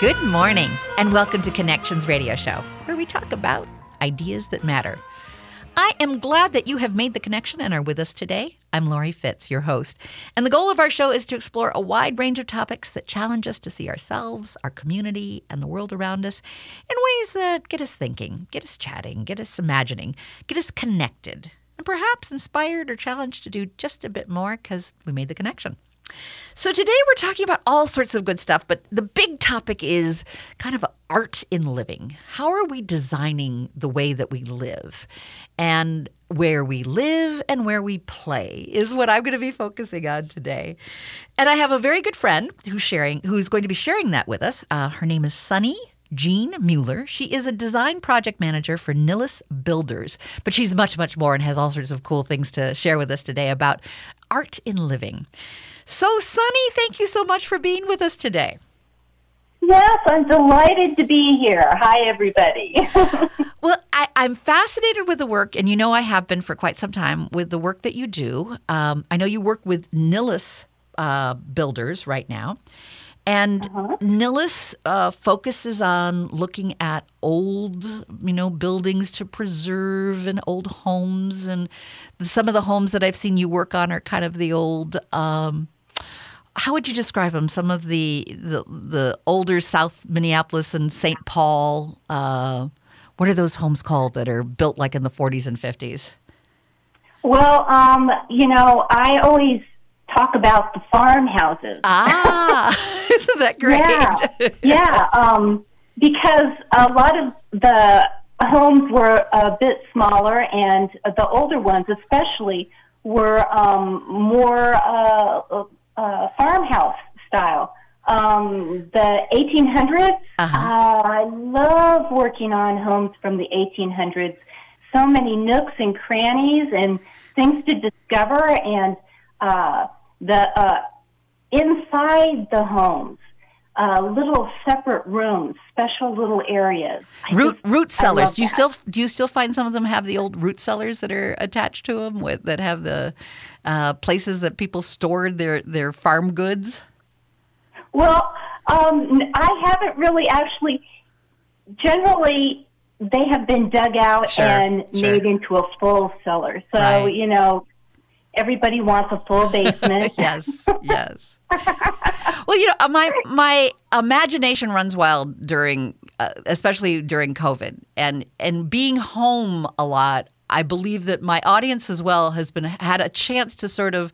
Good morning, and welcome to Connections Radio Show, where we talk about ideas that matter. I am glad that you have made the connection and are with us today. I'm Lori Fitz, your host. And the goal of our show is to explore a wide range of topics that challenge us to see ourselves, our community, and the world around us in ways that get us thinking, get us chatting, get us imagining, get us connected, and perhaps inspired or challenged to do just a bit more because we made the connection. So today we're talking about all sorts of good stuff, but the big topic is kind of art in living. How are we designing the way that we live? And where we live and where we play is what I'm going to be focusing on today. And I have a very good friend who's sharing who's going to be sharing that with us. Uh, her name is Sunny Jean Mueller. She is a design project manager for Nilles Builders, but she's much, much more and has all sorts of cool things to share with us today about art in living. So, Sunny, thank you so much for being with us today. Yes, I'm delighted to be here. Hi, everybody. well, I, am fascinated with the work, and you know I have been for quite some time with the work that you do. Um, I know you work with Nilles uh, builders right now. And uh-huh. Nilles uh, focuses on looking at old, you know, buildings to preserve and old homes. And some of the homes that I've seen you work on are kind of the old. Um, how would you describe them? Some of the the, the older South Minneapolis and St. Paul. Uh, what are those homes called that are built like in the 40s and 50s? Well, um, you know, I always talk about the farmhouses. Ah, isn't that great? Yeah, yeah. Um, because a lot of the homes were a bit smaller, and the older ones, especially, were um, more uh, uh, farmhouse style. Um, the 1800s. Uh-huh. Uh, I love working on homes from the 1800s. So many nooks and crannies and things to discover, and uh, the uh, inside the homes. Uh, little separate rooms, special little areas. I root root cellars. Do you that. still do you still find some of them have the old root cellars that are attached to them with that have the uh, places that people stored their their farm goods? Well, um, I haven't really actually. Generally, they have been dug out sure, and sure. made into a full cellar. So right. you know, everybody wants a full basement. yes, yes. well, you know, uh, my my imagination runs wild during, uh, especially during COVID, and and being home a lot. I believe that my audience as well has been had a chance to sort of,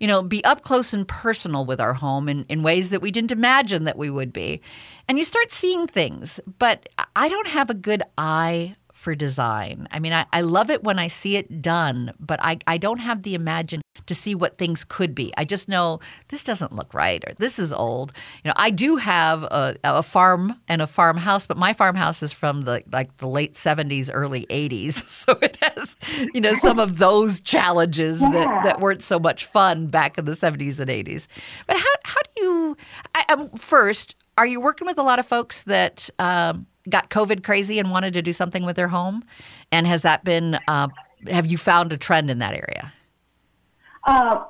you know, be up close and personal with our home in, in ways that we didn't imagine that we would be. And you start seeing things, but I don't have a good eye for design. I mean, I, I love it when I see it done, but I, I don't have the imagine to see what things could be. I just know this doesn't look right or this is old. You know, I do have a, a farm and a farmhouse, but my farmhouse is from the like the late 70s, early 80s. So it has, you know, some of those challenges yeah. that, that weren't so much fun back in the 70s and 80s. But how, how do you, I, um, first, are you working with a lot of folks that um, got COVID crazy and wanted to do something with their home? And has that been, uh, have you found a trend in that area? Uh,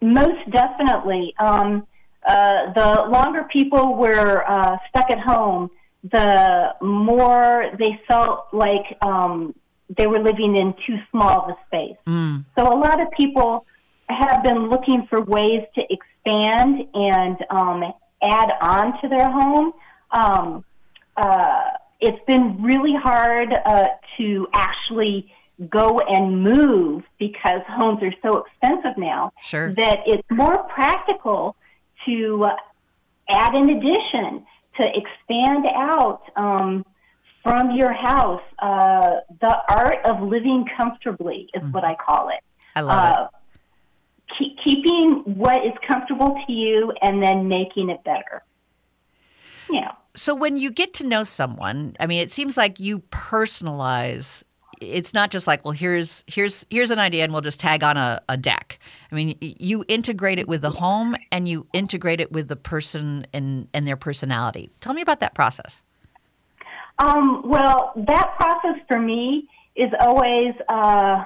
most definitely. Um, uh, the longer people were uh, stuck at home, the more they felt like um, they were living in too small of a space. Mm. So a lot of people have been looking for ways to expand and um, add on to their home. Um, uh, it's been really hard uh, to actually go and move because homes are so expensive now sure. that it's more practical to add an addition to expand out um, from your house. Uh, the art of living comfortably is mm. what I call it. I love uh, it. Keep, keeping what is comfortable to you and then making it better. Yeah. So when you get to know someone, I mean, it seems like you personalize. It's not just like, well, here's here's here's an idea, and we'll just tag on a, a deck. I mean, you integrate it with the home, and you integrate it with the person and and their personality. Tell me about that process. Um, well, that process for me is always uh,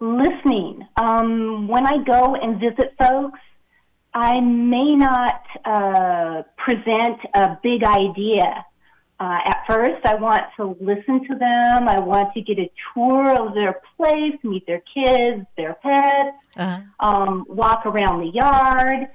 listening. Um, when I go and visit folks, I may not uh, present a big idea. Uh, at first, I want to listen to them. I want to get a tour of their place, meet their kids, their pets, uh-huh. um, walk around the yard,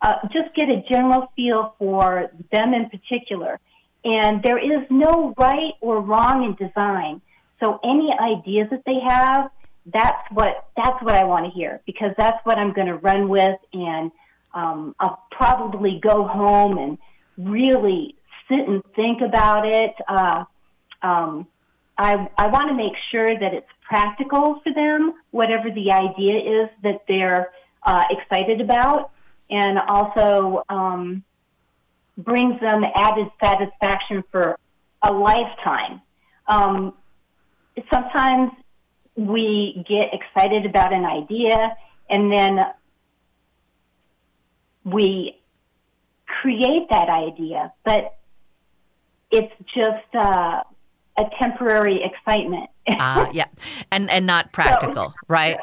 uh, just get a general feel for them in particular. And there is no right or wrong in design. So any ideas that they have, that's what that's what I want to hear because that's what I'm going to run with, and um, I'll probably go home and really sit and think about it. Uh, um, I I want to make sure that it's practical for them, whatever the idea is that they're uh, excited about, and also um, brings them added satisfaction for a lifetime. Um, sometimes we get excited about an idea and then we create that idea, but it's just uh, a temporary excitement. uh, yeah, and and not practical, so, right?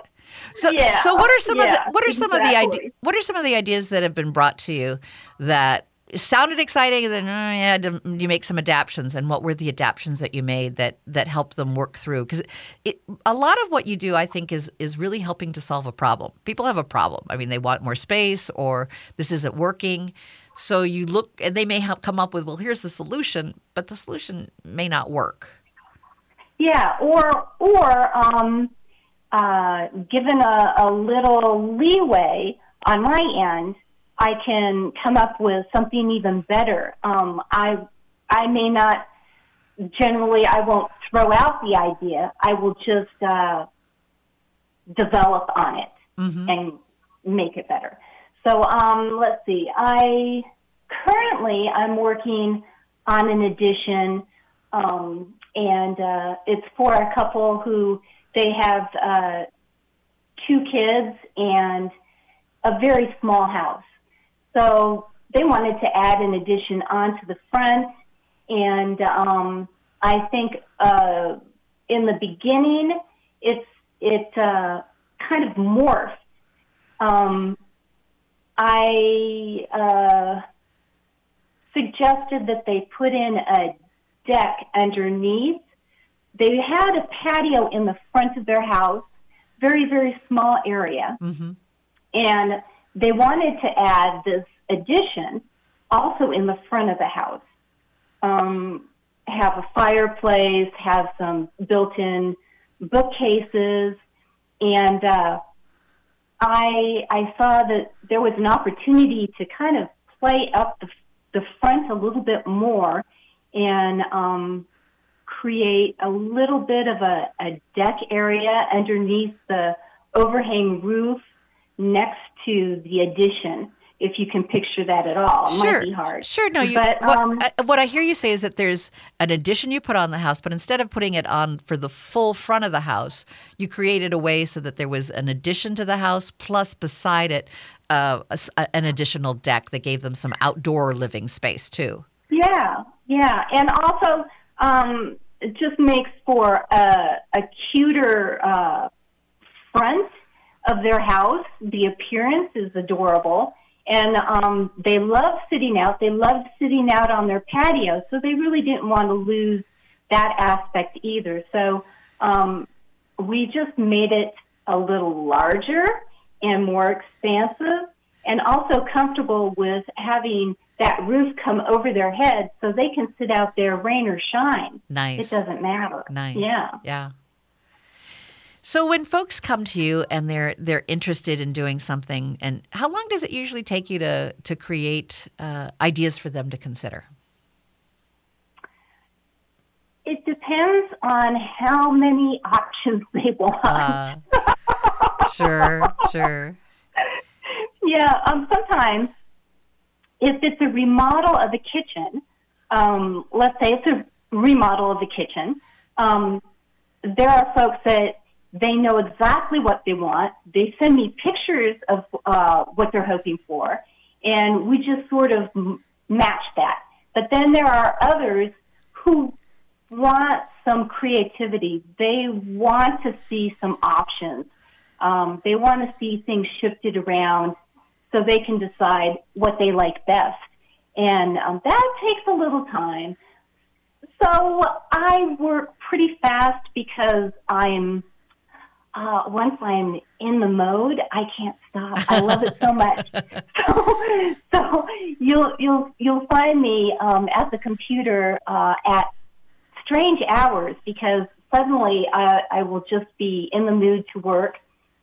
So, yeah, so what are some yeah, of the what are some exactly. of the ideas? What are some of the ideas that have been brought to you that sounded exciting, and then oh, yeah, you make some adaptations. And what were the adaptations that you made that that helped them work through? Because a lot of what you do, I think, is is really helping to solve a problem. People have a problem. I mean, they want more space, or this isn't working. So you look, and they may have come up with, well, here's the solution, but the solution may not work. Yeah, or or um, uh, given a, a little leeway on my end, I can come up with something even better. Um, I I may not generally I won't throw out the idea. I will just uh, develop on it mm-hmm. and make it better. So um, let's see. I currently I'm working on an edition, um, and uh, it's for a couple who they have uh, two kids and a very small house. So they wanted to add an addition onto the front, and um, I think uh, in the beginning it's it uh, kind of morphed. Um, I uh, suggested that they put in a deck underneath. They had a patio in the front of their house, very very small area, mm-hmm. and they wanted to add this addition also in the front of the house. Um, have a fireplace, have some built in bookcases, and uh, I, I saw that there was an opportunity to kind of play up the, the front a little bit more and um, create a little bit of a, a deck area underneath the overhang roof next to the addition if you can picture that at all. It sure. might be hard. Sure, no. You, but, what, um, what, I hear you say is that there's an addition you put on the house, but instead of putting it on for the full front of the house, you created a way so that there was an addition to the house, plus beside it, uh, a, an additional deck that gave them some outdoor living space too. Yeah, yeah, and also um, it just makes for a, a cuter uh, front of their house. The appearance is adorable. And um, they love sitting out. They loved sitting out on their patio. So they really didn't want to lose that aspect either. So um, we just made it a little larger and more expansive and also comfortable with having that roof come over their head so they can sit out there rain or shine. Nice. It doesn't matter. Nice. Yeah. Yeah. So when folks come to you and they're they're interested in doing something, and how long does it usually take you to to create uh, ideas for them to consider? It depends on how many options they want. Uh, sure, sure. Yeah, um, sometimes if it's a remodel of a kitchen, um, let's say it's a remodel of the kitchen, um, there are folks that they know exactly what they want. They send me pictures of uh, what they're hoping for, and we just sort of match that. But then there are others who want some creativity. They want to see some options. Um, they want to see things shifted around so they can decide what they like best. And um, that takes a little time. So I work pretty fast because I'm uh, once I'm in the mode, I can't stop. I love it so much. so, so you'll you'll you'll find me um, at the computer uh, at strange hours because suddenly I, I will just be in the mood to work,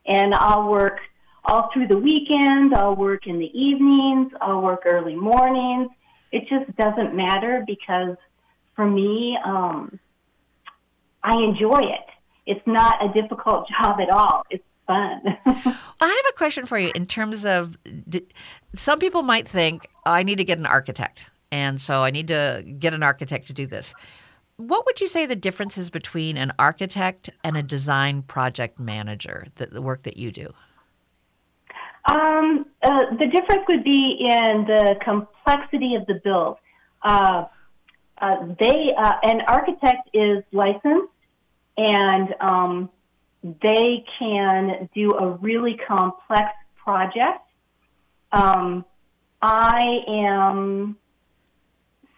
and I'll work all through the weekend. I'll work in the evenings. I'll work early mornings. It just doesn't matter because for me, um, I enjoy it it's not a difficult job at all. It's fun. I have a question for you in terms of some people might think I need to get an architect, and so I need to get an architect to do this. What would you say the difference is between an architect and a design project manager, the, the work that you do? Um, uh, the difference would be in the complexity of the build. Uh, uh, they uh, an architect is licensed and um, they can do a really complex project. Um, I am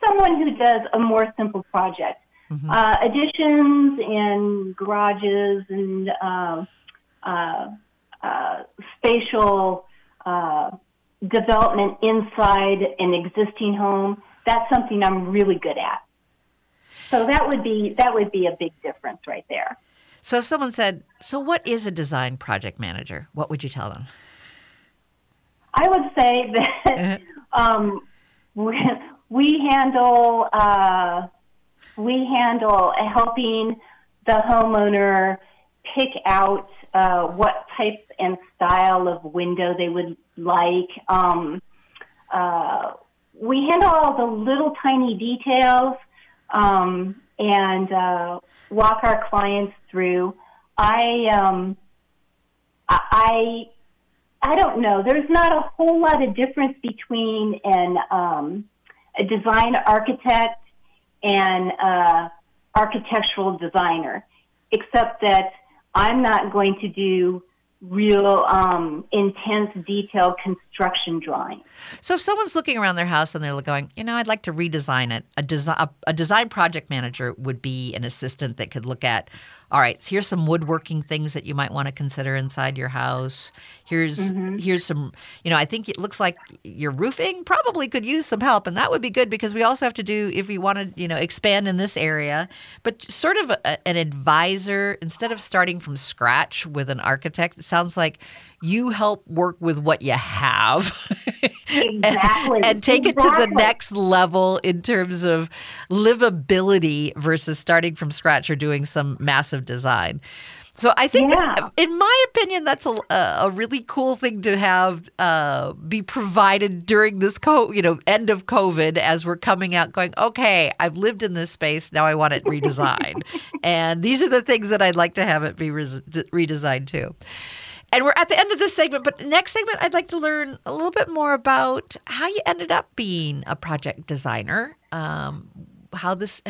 someone who does a more simple project. Mm-hmm. Uh, additions and garages and uh, uh, uh spatial uh, development inside an existing home, that's something I'm really good at. So that would be that would be a big difference right there. So if someone said, "So what is a design project manager?" What would you tell them? I would say that uh-huh. um, we, we handle uh, we handle helping the homeowner pick out uh, what type and style of window they would like. Um, uh, we handle all the little tiny details um, and uh, walk our clients through. I, um, I, I don't know. There's not a whole lot of difference between an um, a design architect and a architectural designer, except that I'm not going to do real um, intense detailed construction drawing. So if someone's looking around their house and they're going, you know, I'd like to redesign it, a design a, a design project manager would be an assistant that could look at all right, here's some woodworking things that you might want to consider inside your house. Here's mm-hmm. here's some, you know, I think it looks like your roofing probably could use some help, and that would be good because we also have to do if we want to, you know, expand in this area. But sort of a, an advisor instead of starting from scratch with an architect, it sounds like you help work with what you have exactly. and, and, take exactly. it to the next level in terms of livability versus starting from scratch or doing some massive design. So I think, yeah. that, in my opinion, that's a, a really cool thing to have uh, be provided during this co- you know end of COVID as we're coming out, going, okay, I've lived in this space, now I want it redesigned, and these are the things that I'd like to have it be re- redesigned too. And we're at the end of this segment, but next segment, I'd like to learn a little bit more about how you ended up being a project designer. Um, how this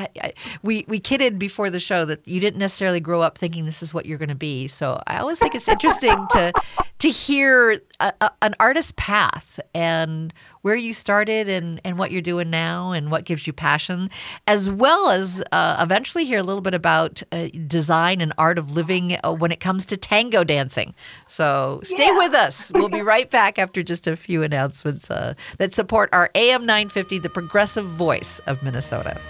we we kidded before the show that you didn't necessarily grow up thinking this is what you're going to be. So I always think it's interesting to to hear a, a, an artist's path and where you started and, and what you're doing now and what gives you passion, as well as uh, eventually hear a little bit about uh, design and art of living uh, when it comes to tango dancing. So stay yeah. with us. We'll be right back after just a few announcements uh, that support our AM 950, the progressive voice of Minnesota.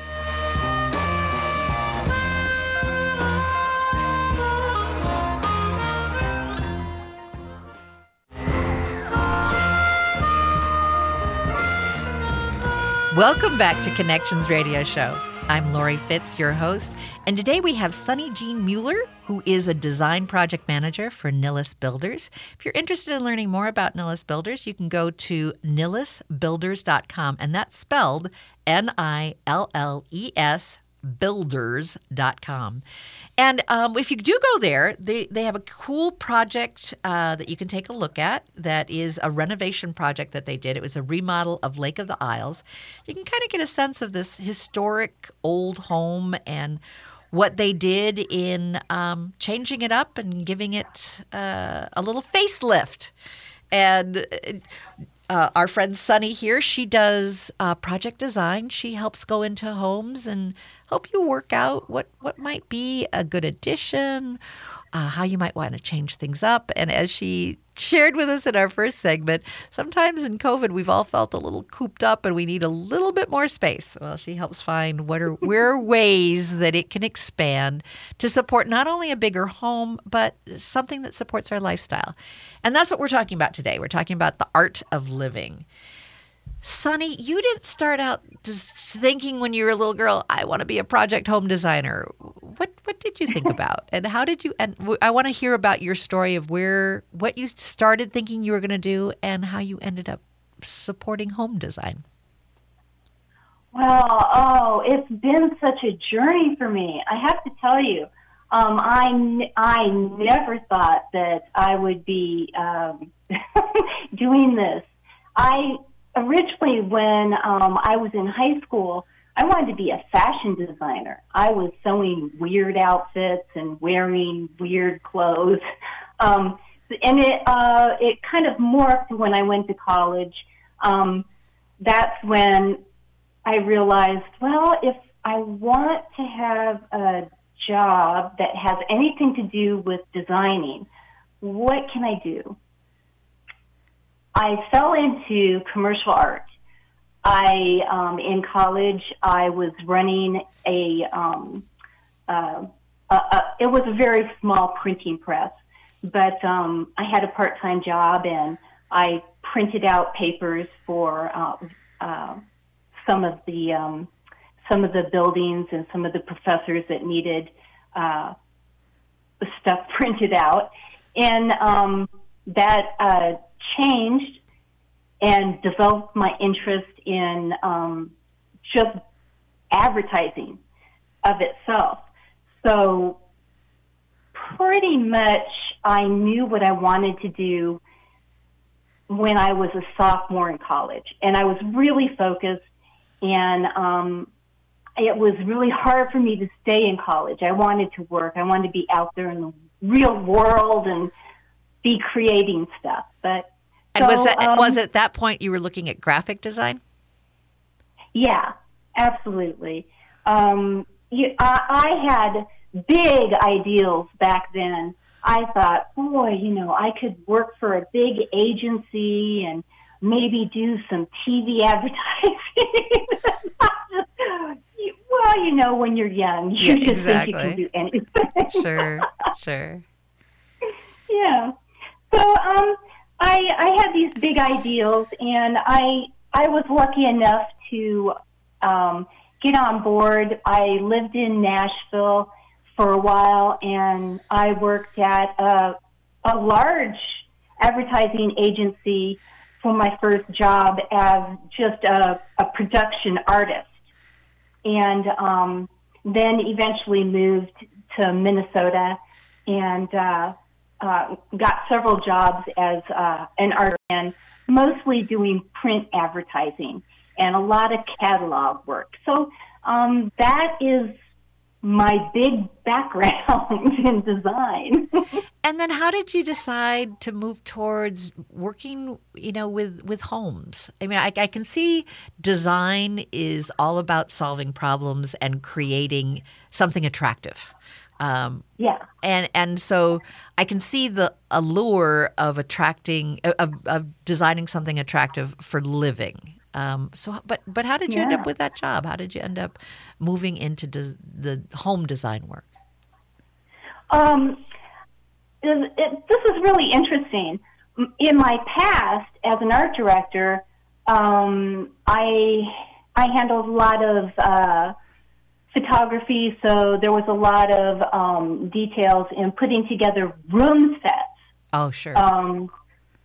Welcome back to Connections Radio Show. I'm Lori Fitz, your host, and today we have Sunny Jean Mueller, who is a design project manager for Nilles Builders. If you're interested in learning more about Nilles Builders, you can go to nillesbuilders.com, and that's spelled N I L L E S builders.com. And um, if you do go there, they, they have a cool project uh, that you can take a look at that is a renovation project that they did. It was a remodel of Lake of the Isles. You can kind of get a sense of this historic old home and what they did in um, changing it up and giving it uh, a little facelift. and uh, our friend Sunny here, she does uh, project design. She helps go into homes and help you work out what, what might be a good addition, uh, how you might want to change things up. And as she shared with us in our first segment, sometimes in COVID we've all felt a little cooped up and we need a little bit more space. Well, she helps find what are where are ways that it can expand to support not only a bigger home but something that supports our lifestyle. And that's what we're talking about today. We're talking about the art of living. Sunny, you didn't start out just thinking when you were a little girl, I want to be a project home designer. What what did you think about, and how did you? And I want to hear about your story of where what you started thinking you were going to do, and how you ended up supporting home design. Well, oh, it's been such a journey for me. I have to tell you, um, I I never thought that I would be um, doing this. I originally, when um, I was in high school, I wanted to be a fashion designer. I was sewing weird outfits and wearing weird clothes. Um, and it uh, it kind of morphed when I went to college. Um, that's when I realized, well, if I want to have a job that has anything to do with designing, what can I do? I fell into commercial art. I, um, in college, I was running a, um, uh, a, a, it was a very small printing press, but um, I had a part time job and I printed out papers for uh, uh, some of the um, some of the buildings and some of the professors that needed uh, stuff printed out, and um, that uh, changed and developed my interest in um, just advertising of itself. So pretty much I knew what I wanted to do when I was a sophomore in college, and I was really focused. And um, it was really hard for me to stay in college. I wanted to work. I wanted to be out there in the real world and be creating stuff. But and so, was that um, was at that point you were looking at graphic design? Yeah, absolutely. Um, you, I, I had big ideals back then. I thought, boy, you know, I could work for a big agency and maybe do some TV advertising. well, you know, when you're young, you yeah, just exactly. think you can do anything. sure, sure. Yeah. So, um, I I had these big ideals, and I I was lucky enough to um, get on board. I lived in Nashville for a while, and I worked at a a large advertising agency for my first job as just a, a production artist, and um, then eventually moved to Minnesota and. Uh, uh, got several jobs as uh, an and mostly doing print advertising and a lot of catalog work. So um, that is my big background in design. and then how did you decide to move towards working, you know, with with homes? I mean, I, I can see design is all about solving problems and creating something attractive. Um, yeah. And and so I can see the allure of attracting of, of designing something attractive for living. Um, so, but but how did you yeah. end up with that job? How did you end up moving into des- the home design work? Um, it, it, this is really interesting. In my past, as an art director, um, I I handled a lot of uh, photography, so there was a lot of um, details in putting together room sets. Oh, sure. Um,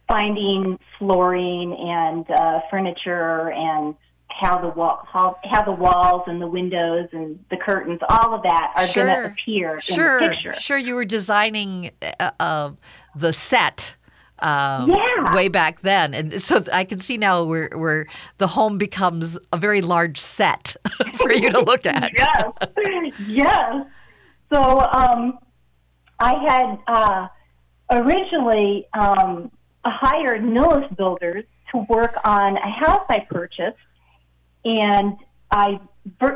finding flooring and uh, furniture and how the wall, how, how the walls and the windows and the curtains, all of that are sure. going to appear sure. in the picture. Sure, you were designing uh, uh, the set um, yeah. way back then. And so I can see now where, where the home becomes a very large set for you to look at. yes. yes. So um, I had uh, originally, um, hired Nilles Builders to work on a house I purchased, and I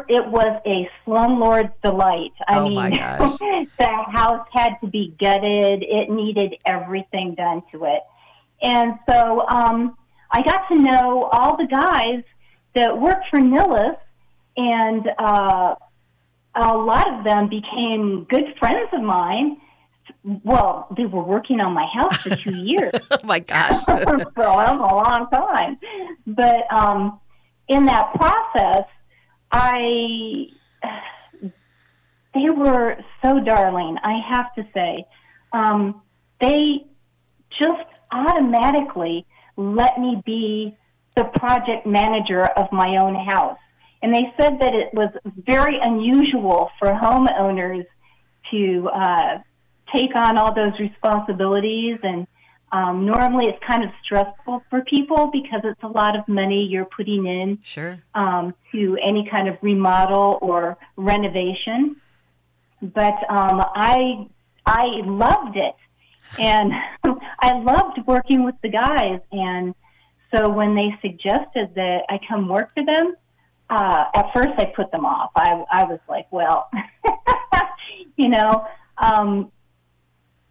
it was a slumlord's delight. I Oh, mean, my gosh. the house had to be gutted; it needed everything done to it, and so um, I got to know all the guys that worked for Nilles, and uh, a lot of them became good friends of mine. Well, they were working on my house for two years Oh my gosh. so that was a long time. But um, in that process, I they were so darling. I have to say, um, they just automatically let me be the project manager of my own house. And they said that it was very unusual for homeowners to uh, take on all those responsibilities and um, normally it's kind of stressful for people because it's a lot of money you're putting in Sure. um, to any kind of remodel or renovation. But um, I I loved it, and I loved working with the guys. And so when they suggested that I come work for them, uh, at first I put them off. I I was like, well, you know. Um,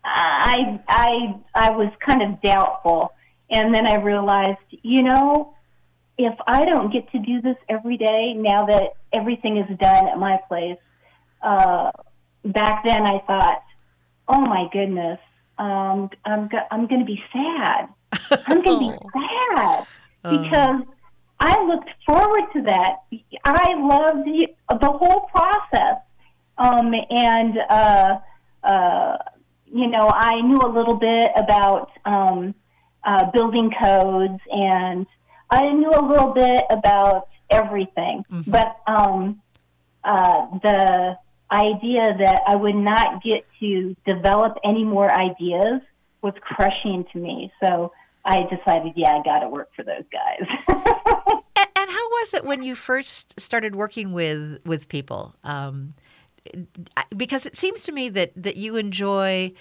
I I I was kind of doubtful, and then I realized, you know, if I don't get to do this every day now that everything is done at my place, uh, back then I thought, oh my goodness, um, I'm go- I'm going to be sad. I'm going to be sad because I looked forward to that. I loved the, the whole process, um, and uh, uh, you know, I knew a little bit about um, uh, building codes, and I knew a little bit about everything. But um, uh, the idea that I would not get to develop any more ideas was crushing to me. So I decided, yeah, I got to work for those guys. And, and how was it when you first started working with with people? Um, because it seems to me that that you enjoy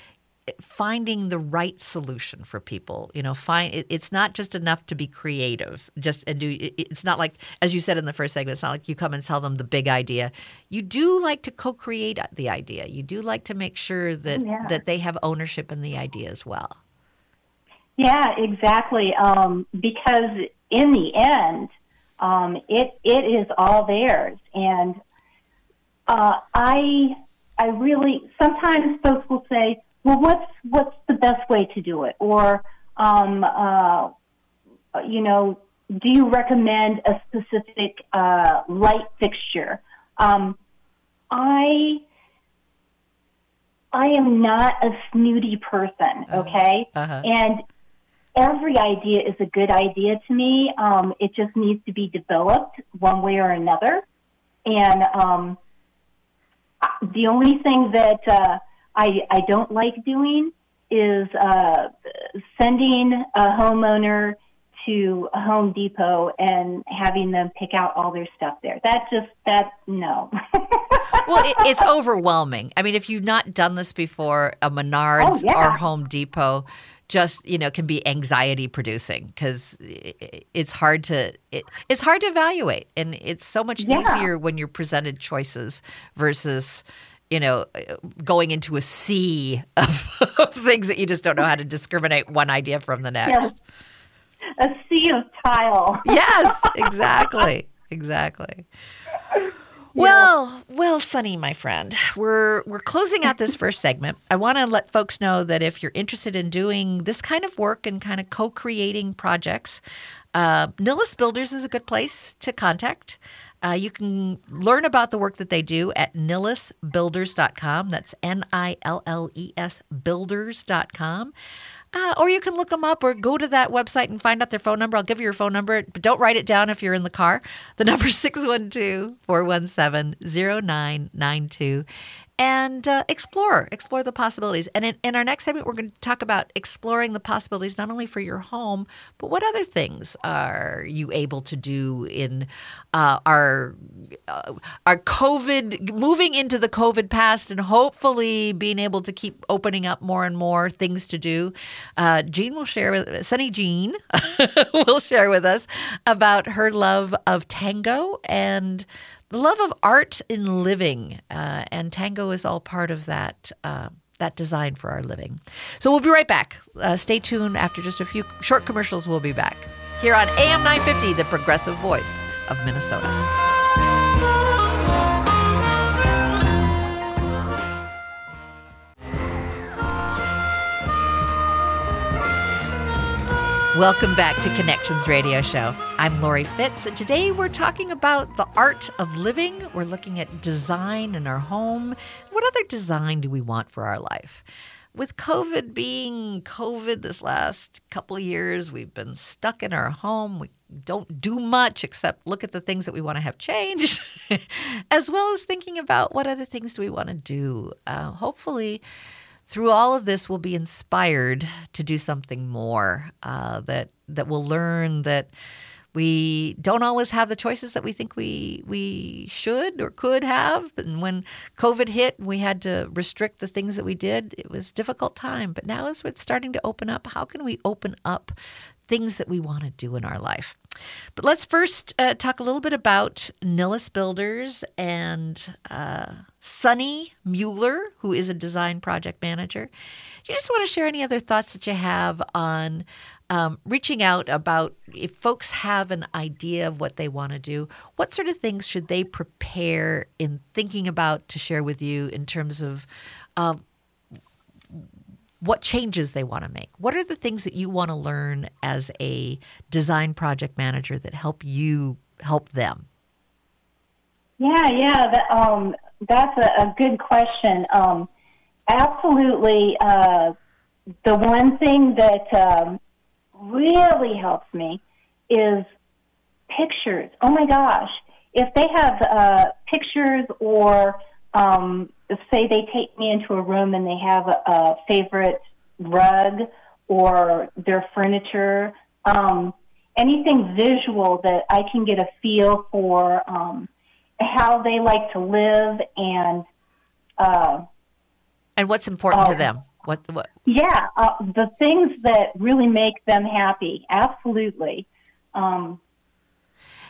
finding the right solution for people. You know, find it, it's not just enough to be creative. Just and do. It, it's not like as you said in the first segment. It's not like you come and tell them the big idea. You do like to co-create the idea. You do like to make sure that Yeah. that they have ownership in the idea as well. Yeah, exactly. Um, because in the end, um, it it is all theirs, and uh, I I really sometimes folks will say, "Well, what's what's the best way to do it?" Or, um, uh, you know, do you recommend a specific uh, light fixture? Um, I I am not a snooty person, okay? Uh-huh. And every idea is a good idea to me. Um, it just needs to be developed one way or another. And um, the only thing that uh, I, I don't like doing is uh, sending a homeowner to Home Depot and having them pick out all their stuff there. That just, that, no. well, it, it's overwhelming. I mean, if you've not done this before, a Menards Oh, yeah. or Home Depot just you know can be anxiety producing because it's hard to it, it's hard to evaluate and it's so much Yeah. easier when you're presented choices versus you know going into a sea of, of things that you just don't know how to discriminate one idea from the next a sea of tile. yes exactly exactly well, well, Sunny, my friend, we're we're closing out this first segment. I want to let folks know that if you're interested in doing this kind of work and kind of co-creating projects, uh, Nilles Builders is a good place to contact. Uh, you can learn about the work that they do at nillesbuilders.com. That's N I L L E S builders.com. Uh, or you can look them up or go to that website and find out their phone number. I'll give you your phone number, but don't write it down if you're in the car. The number is 612 417 0992. And uh, explore explore the possibilities. And in, in our next segment, we're going to talk about exploring the possibilities not only for your home, but what other things are you able to do in uh, our uh, our COVID moving into the COVID past, and hopefully being able to keep opening up more and more things to do. Uh, Jean will share Sunny Jean will share with us about her love of tango and the love of art in living, uh, and tango is all part of that. Uh, that design for our living. So we'll be right back. Uh, stay tuned. After just a few short commercials, we'll be back here on AM 950, the progressive voice of Minnesota. Welcome back to Connections Radio Show. I'm Lori Fitz, and today we're talking about the art of living. We're looking at design in our home. What other design do we want for our life? With COVID being COVID this last couple years, we've been stuck in our home. We don't do much except look at the things that we want to have changed, as well as thinking about what other things do we want to do. Uh, hopefully, through all of this, we'll be inspired to do something more. Uh, that that we'll learn that we don't always have the choices that we think we we should or could have. And when COVID hit, we had to restrict the things that we did. It was a difficult time. But now, as it's starting to open up, how can we open up things that we want to do in our life? But let's first uh, talk a little bit about Nilles Builders and uh, Sunny Mueller, who is a design project manager. Do you just want to share any other thoughts that you have on um, reaching out about if folks have an idea of what they want to do, what sort of things should they prepare in thinking about to share with you in terms of um, what changes they want to make? What are the things that you want to learn as a design project manager that help you help them? Yeah, yeah, that, um, that's a, a, good question. Um, absolutely. Uh, the one thing that um, really helps me is pictures. Oh my gosh. If they have uh, pictures or um, say they take me into a room and they have a, a favorite rug or their furniture, um, anything visual that I can get a feel for um, how they like to live and uh, and what's important uh, to them. What what? Yeah, uh, the things that really make them happy. Absolutely. Um,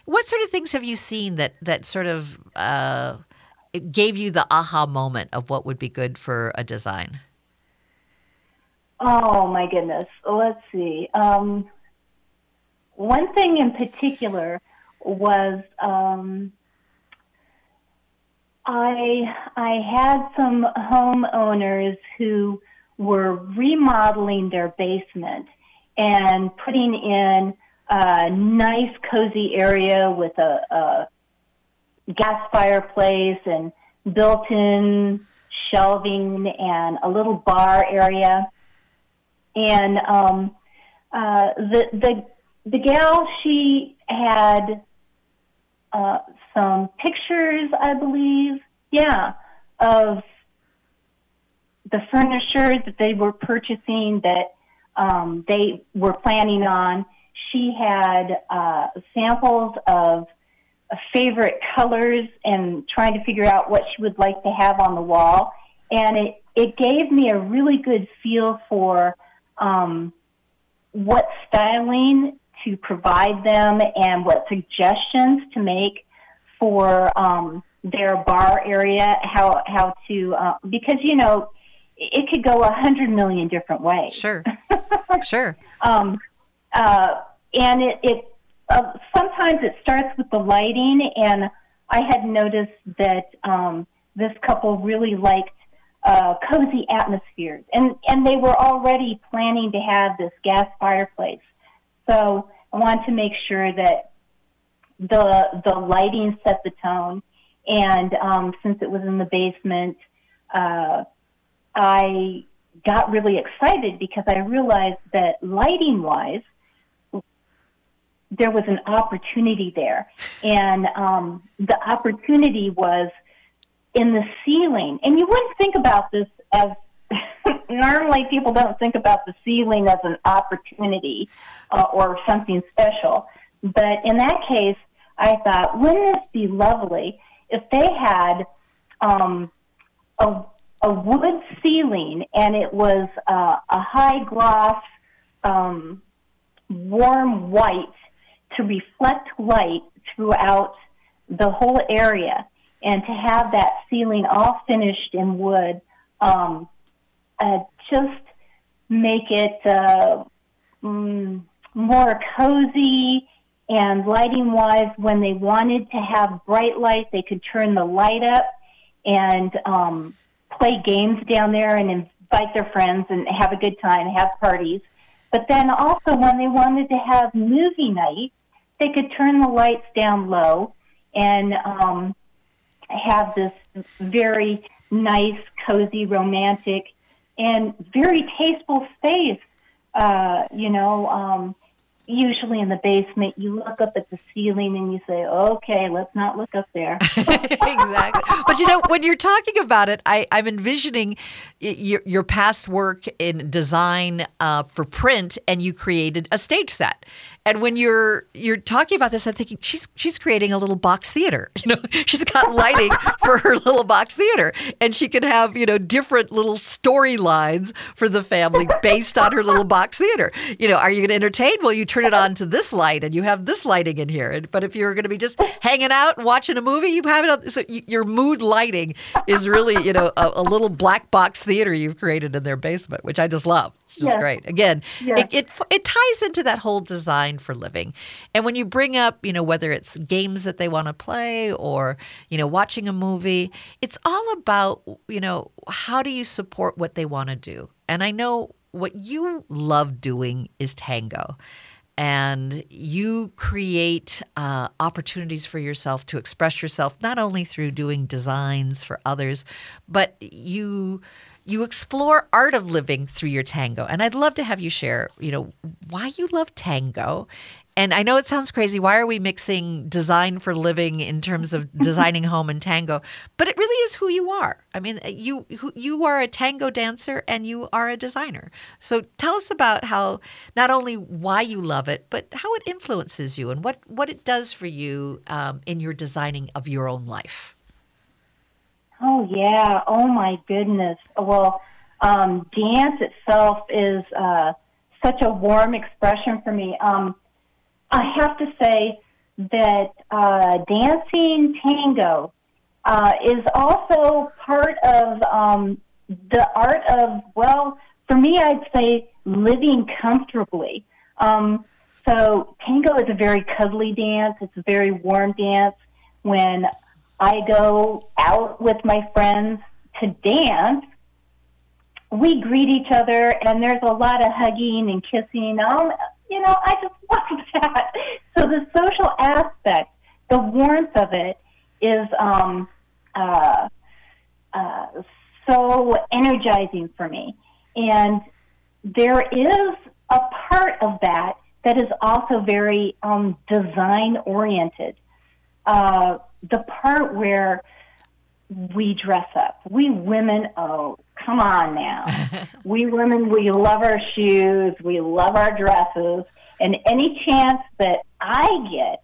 what sort of things have you seen that that sort of uh, gave you the aha moment of what would be good for a design? Oh my goodness. Let's see. Um, one thing in particular was um, I I had some homeowners who were remodeling their basement and putting in a nice cozy area with a, a gas fireplace and built-in shelving and a little bar area. And um, uh, the the the gal she had uh, some pictures, I believe, yeah, of the furniture that they were purchasing that um, they were planning on. She had uh, samples of favorite colors and trying to figure out what she would like to have on the wall. And it, it gave me a really good feel for um, what styling to provide them and what suggestions to make for um, their bar area, how, how to, uh, because, you know, it could go a hundred million different ways. Sure. sure. Um, uh, and it, it uh, sometimes it starts with the lighting, and I had noticed that um, this couple really liked uh, cozy atmospheres, and and they were already planning to have this gas fireplace. So I wanted to make sure that the the lighting set the tone, and um, since it was in the basement, uh, I got really excited because I realized that lighting wise there was an opportunity there. And um, the opportunity was in the ceiling. And you wouldn't think about this as normally people don't think about the ceiling as an opportunity uh, or something special. But in that case, I thought, wouldn't this be lovely if they had um, a, a wood ceiling and it was uh, a high gloss, um, warm white to reflect light throughout the whole area, and to have that ceiling all finished in wood, um, uh, just make it uh, mm, more cozy and lighting wise, when they wanted to have bright light, they could turn the light up and um, play games down there and invite their friends and have a good time, have parties. But then also, when they wanted to have movie night, they could turn the lights down low and um, have this very nice, cozy, romantic, and very tasteful space. Uh, you know, um, usually in the basement, you look up at the ceiling and you say, okay, let's not look up there. exactly. But you know, when you're talking about it, I, I'm envisioning your, your past work in design uh, for print and you created a stage set. And when you're you're talking about this, I'm thinking she's she's creating a little box theater. You know, she's got lighting for her little box theater, and she can have you know different little storylines for the family based on her little box theater. You know, are you going to entertain? Well, you turn it on to this light, and you have this lighting in here. But if you're going to be just hanging out and watching a movie, you have it. On, so your mood lighting is really you know a, a little black box theater you've created in their basement, which I just love. It's just yes. great. Again, yes. it, it it ties into that whole design for living. And when you bring up, you know, whether it's games that they want to play or, you know, watching a movie, it's all about, you know, how do you support what they want to do? And I know what you love doing is tango and you create uh, opportunities for yourself to express yourself not only through doing designs for others but you you explore art of living through your tango. And I'd love to have you share, you know, why you love tango. And I know it sounds crazy. Why are we mixing design for living in terms of designing home and tango? But it really is who you are. I mean, you you are a tango dancer and you are a designer. So tell us about how not only why you love it, but how it influences you and what what it does for you um, in your designing of your own life. Oh yeah. Oh my goodness. Well, um, dance itself is uh, such a warm expression for me. Um, I have to say that uh, dancing tango uh, is also part of um, the art of well, for me, I'd say living comfortably. Um, so tango is a very cuddly dance. It's a very warm dance. When I go out with my friends to dance, we greet each other, and there's a lot of hugging and kissing. Um, you know, I just love that. So the social aspect, the warmth of it, is um, uh, uh, so energizing for me. And there is a part of that that is also very um, design oriented. Uh, the part where we dress up. We women, oh, come on now. we women, we love our shoes, we love our dresses, and any chance that I get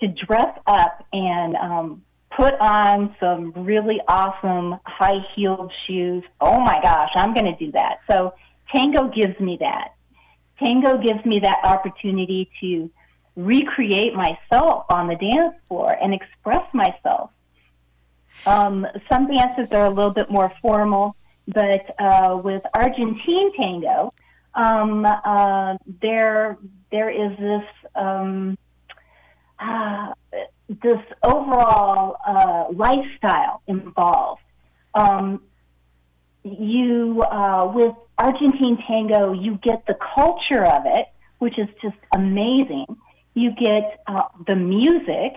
to dress up and um, put on some really awesome high heeled shoes, oh my gosh, I'm going to do that. So tango gives me that. Tango gives me that opportunity to recreate myself on the dance floor and express myself. Um, some dances are a little bit more formal, but uh, with Argentine tango, um, uh, there there is this um, uh, this overall uh, lifestyle involved. Um, you uh, with Argentine tango, you get the culture of it, which is just amazing you get uh, the music,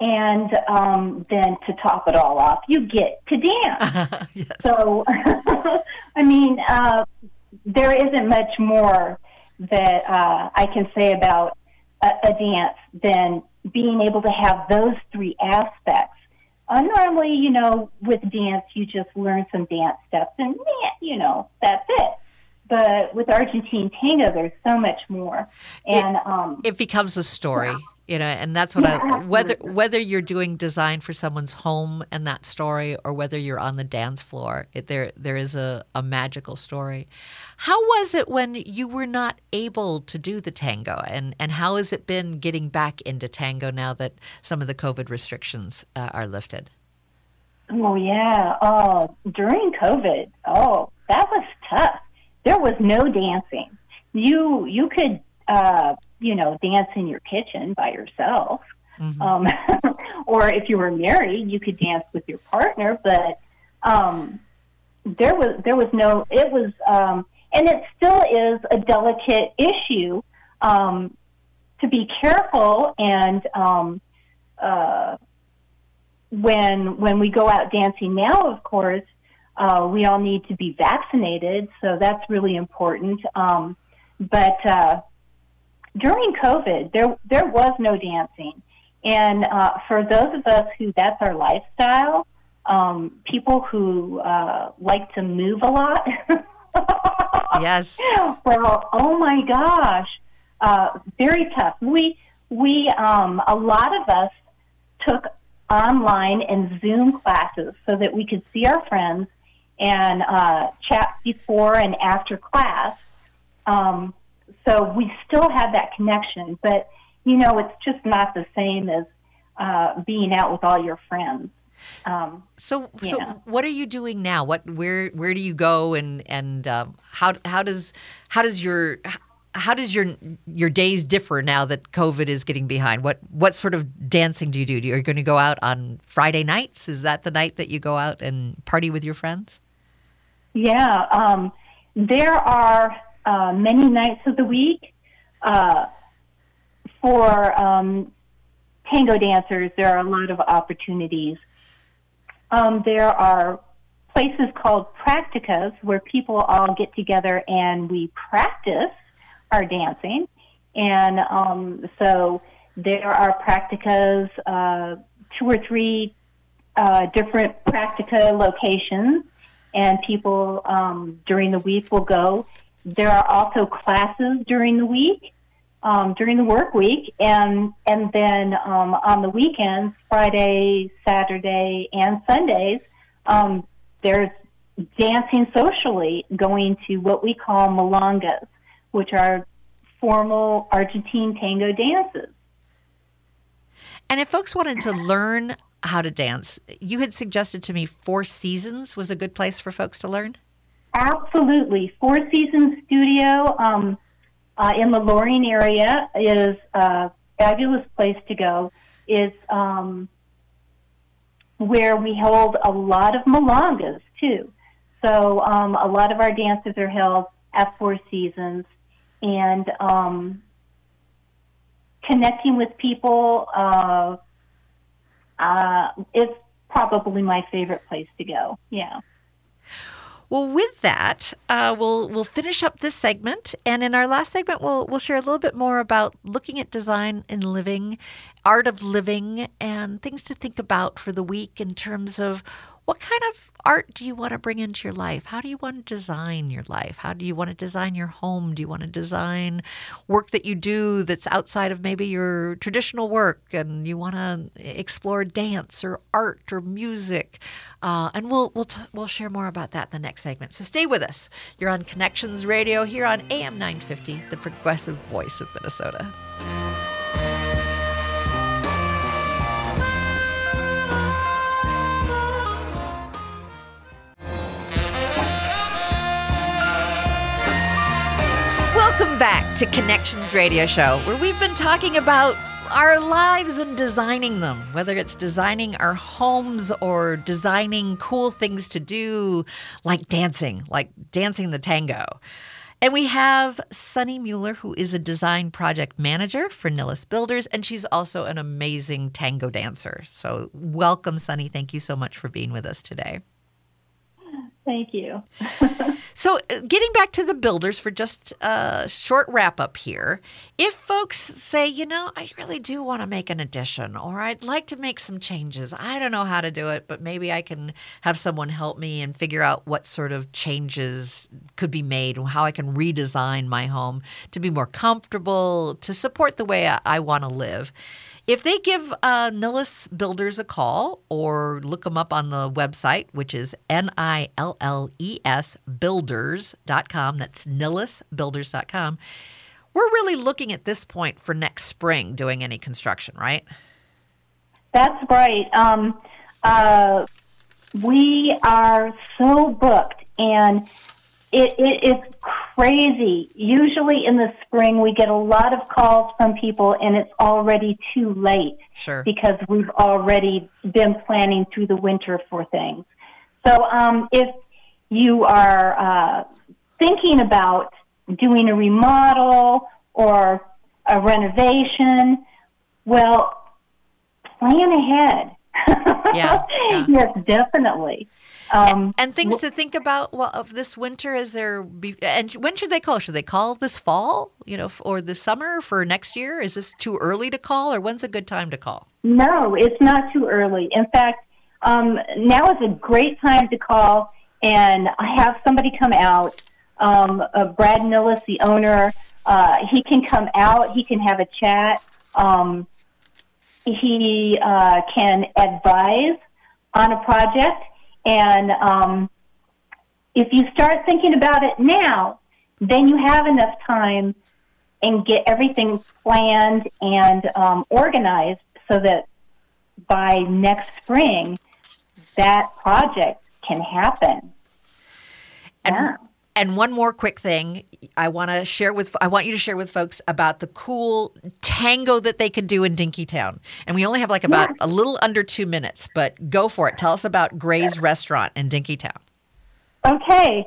and um, then to top it all off, you get to dance. yes. So, I mean, uh, there isn't much more that uh, I can say about a, a, dance than being able to have those three aspects uh, normally, you know, with dance, you just learn some dance steps and, you know, that's it. But with Argentine tango, there's so much more. And it, um, it becomes a story. Yeah. you know and that's what yeah, i whether whether you're doing design for someone's home and that story or whether you're on the dance floor it, there there is a, a magical story. How was it when you were not able to do the tango? And and how has it been getting back into tango now that some of the covid restrictions uh, are lifted? Oh yeah. Oh during covid oh that was tough there was no dancing you you could uh, you know, dance in your kitchen by yourself. Mm-hmm. Um, or if you were married, you could dance with your partner, but um, there was there was no. It was, um, and it still is a delicate issue um, to be careful and. Um, uh, when when we go out dancing now, of course, uh, we all need to be vaccinated, so that's really important. Um, but uh, during COVID, there there was no dancing, and uh, for those of us who that's our lifestyle, um, people who uh, like to move a lot. yes. Well, oh my gosh, uh, very tough. We we um, a lot of us took online and Zoom classes so that we could see our friends and uh, chat before and after class. Um, so we still have that connection, but you know, it's just not the same as uh, being out with all your friends. Um, so, so what are you doing now? What, where, where do you go, and and um, how how does how does your how does your your days differ now that COVID is getting behind? What what sort of dancing do you do? Are you going to go out on Friday nights? Is that the night that you go out and party with your friends? Yeah, um, there are uh, many nights of the week. Uh, for um, tango dancers, there are a lot of opportunities. Um, there are places called practicas where people all get together and we practice our dancing. And um, so there are practicas, uh, two or three uh, different practica locations, and people um, during the week will go there are also classes during the week, um, during the work week, and and then um, on the weekends, Friday, Saturday, and Sundays, um, there's dancing socially, going to what we call milongas, which are formal Argentine tango dances. And if folks wanted to learn how to dance, you had suggested to me Four Seasons was a good place for folks to learn. Absolutely. Four Seasons Studio um, uh, in the Loring area is a fabulous place to go. It's um, where we hold a lot of milongas, too. So um, a lot of our dances are held at Four Seasons. And um, connecting with people uh, uh, is probably my favorite place to go. Yeah. Well, with that, uh, we'll we'll finish up this segment, and in our last segment, we'll we'll share a little bit more about looking at design in living, art of living, and things to think about for the week in terms of what kind of art do you want to bring into your life? How do you want to design your life? How do you want to design your home? Do you want to design work that you do that's outside of maybe your traditional work and you want to explore dance or art or music? Uh, and we'll we'll t- we'll share more about that in the next segment. So stay with us. You're on Connections Radio here on AM 950, the progressive voice of Minnesota. Welcome back to Connections Radio Show, where we've been talking about our lives and designing them, whether it's designing our homes or designing cool things to do, like dancing, like dancing the tango. And we have Sunny Miller, who is a design project manager for Nilles Builders, and she's also an amazing tango dancer. So, welcome, Sunny. Thank you so much for being with us today. Thank you. so, uh, getting back to the builders for just a short wrap up here. If folks say, you know, I really do want to make an addition or I'd like to make some changes, I don't know how to do it, but maybe I can have someone help me and figure out what sort of changes could be made and how I can redesign my home to be more comfortable, to support the way I, I want to live. If they give uh, Nilles Builders a call or look them up on the website, which is N I L L E S builders.com, that's nillesbuilders.com, we're really looking at this point for next spring doing any construction, right? That's right. Um, uh, we are so booked, and it, it is crazy. Usually in the spring, we get a lot of calls from people, and it's already too late. Sure. Because we've already been planning through the winter for things. So um, if you are uh, thinking about doing a remodel or a renovation, well, plan ahead. Yeah, yeah. yes, definitely. Um, and, and, things to think about well, of this winter is there be, and when should they call? Should they call this fall you know or this summer for next year? Is this too early to call or when's a good time to call? No it's not too early. In fact um, now is a great time to call and have somebody come out. Um, uh, brad nilles the owner uh, he can come out. He can have a chat. Um, he uh, can advise on a project and um, if you start thinking about it now, then you have enough time and get everything planned and um, organized so that by next spring, that project can happen. And yeah. And one more quick thing I want to share with I want you to share with folks about the cool tango that they can do in Dinkytown. And we only have like about yeah. a little under 2 minutes, but go for it. Tell us about Gray's restaurant in Dinkytown. Okay.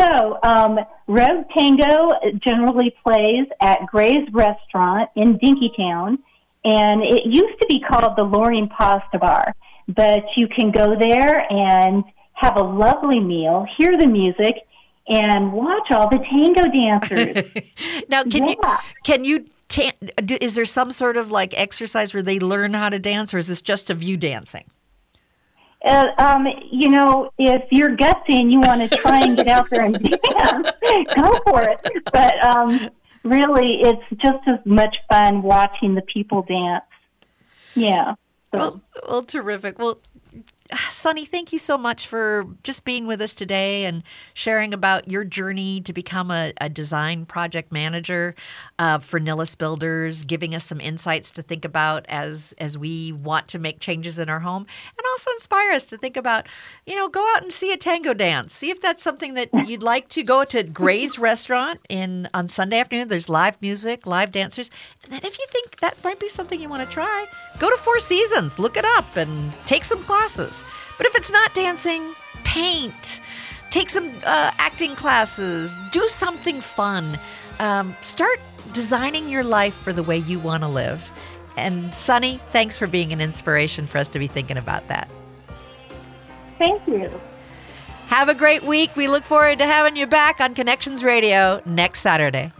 So, um, Rogue Tango generally plays at Gray's restaurant in Dinkytown, and it used to be called the Loring Pasta Bar. But you can go there and have a lovely meal, hear the music, and watch all the tango dancers. now, can yeah. you can you ta- is there some sort of like exercise where they learn how to dance, or is this just a view dancing? Uh, um, you know, if you're gutsy and you want to try and get out there and dance, go for it. But um, really, it's just as much fun watching the people dance. Yeah. So. Well, well, terrific. Well, Sunny, thank you so much for just being with us today and sharing about your journey to become a, a design project manager uh, for Nilles Builders, giving us some insights to think about as as we want to make changes in our home, and also inspire us to think about, you know, go out and see a tango dance. See if that's something that you'd like to go to Gray's Restaurant in on Sunday afternoon. There's live music, live dancers, and then if you think that might be something you want to try, go to Four Seasons, look it up, and take some classes. But if it's not dancing, paint, take some uh, acting classes, do something fun. Um, start designing your life for the way you want to live. And Sunny, thanks for being an inspiration for us to be thinking about that. Thank you. Have a great week. We look forward to having you back on Connections Radio next Saturday.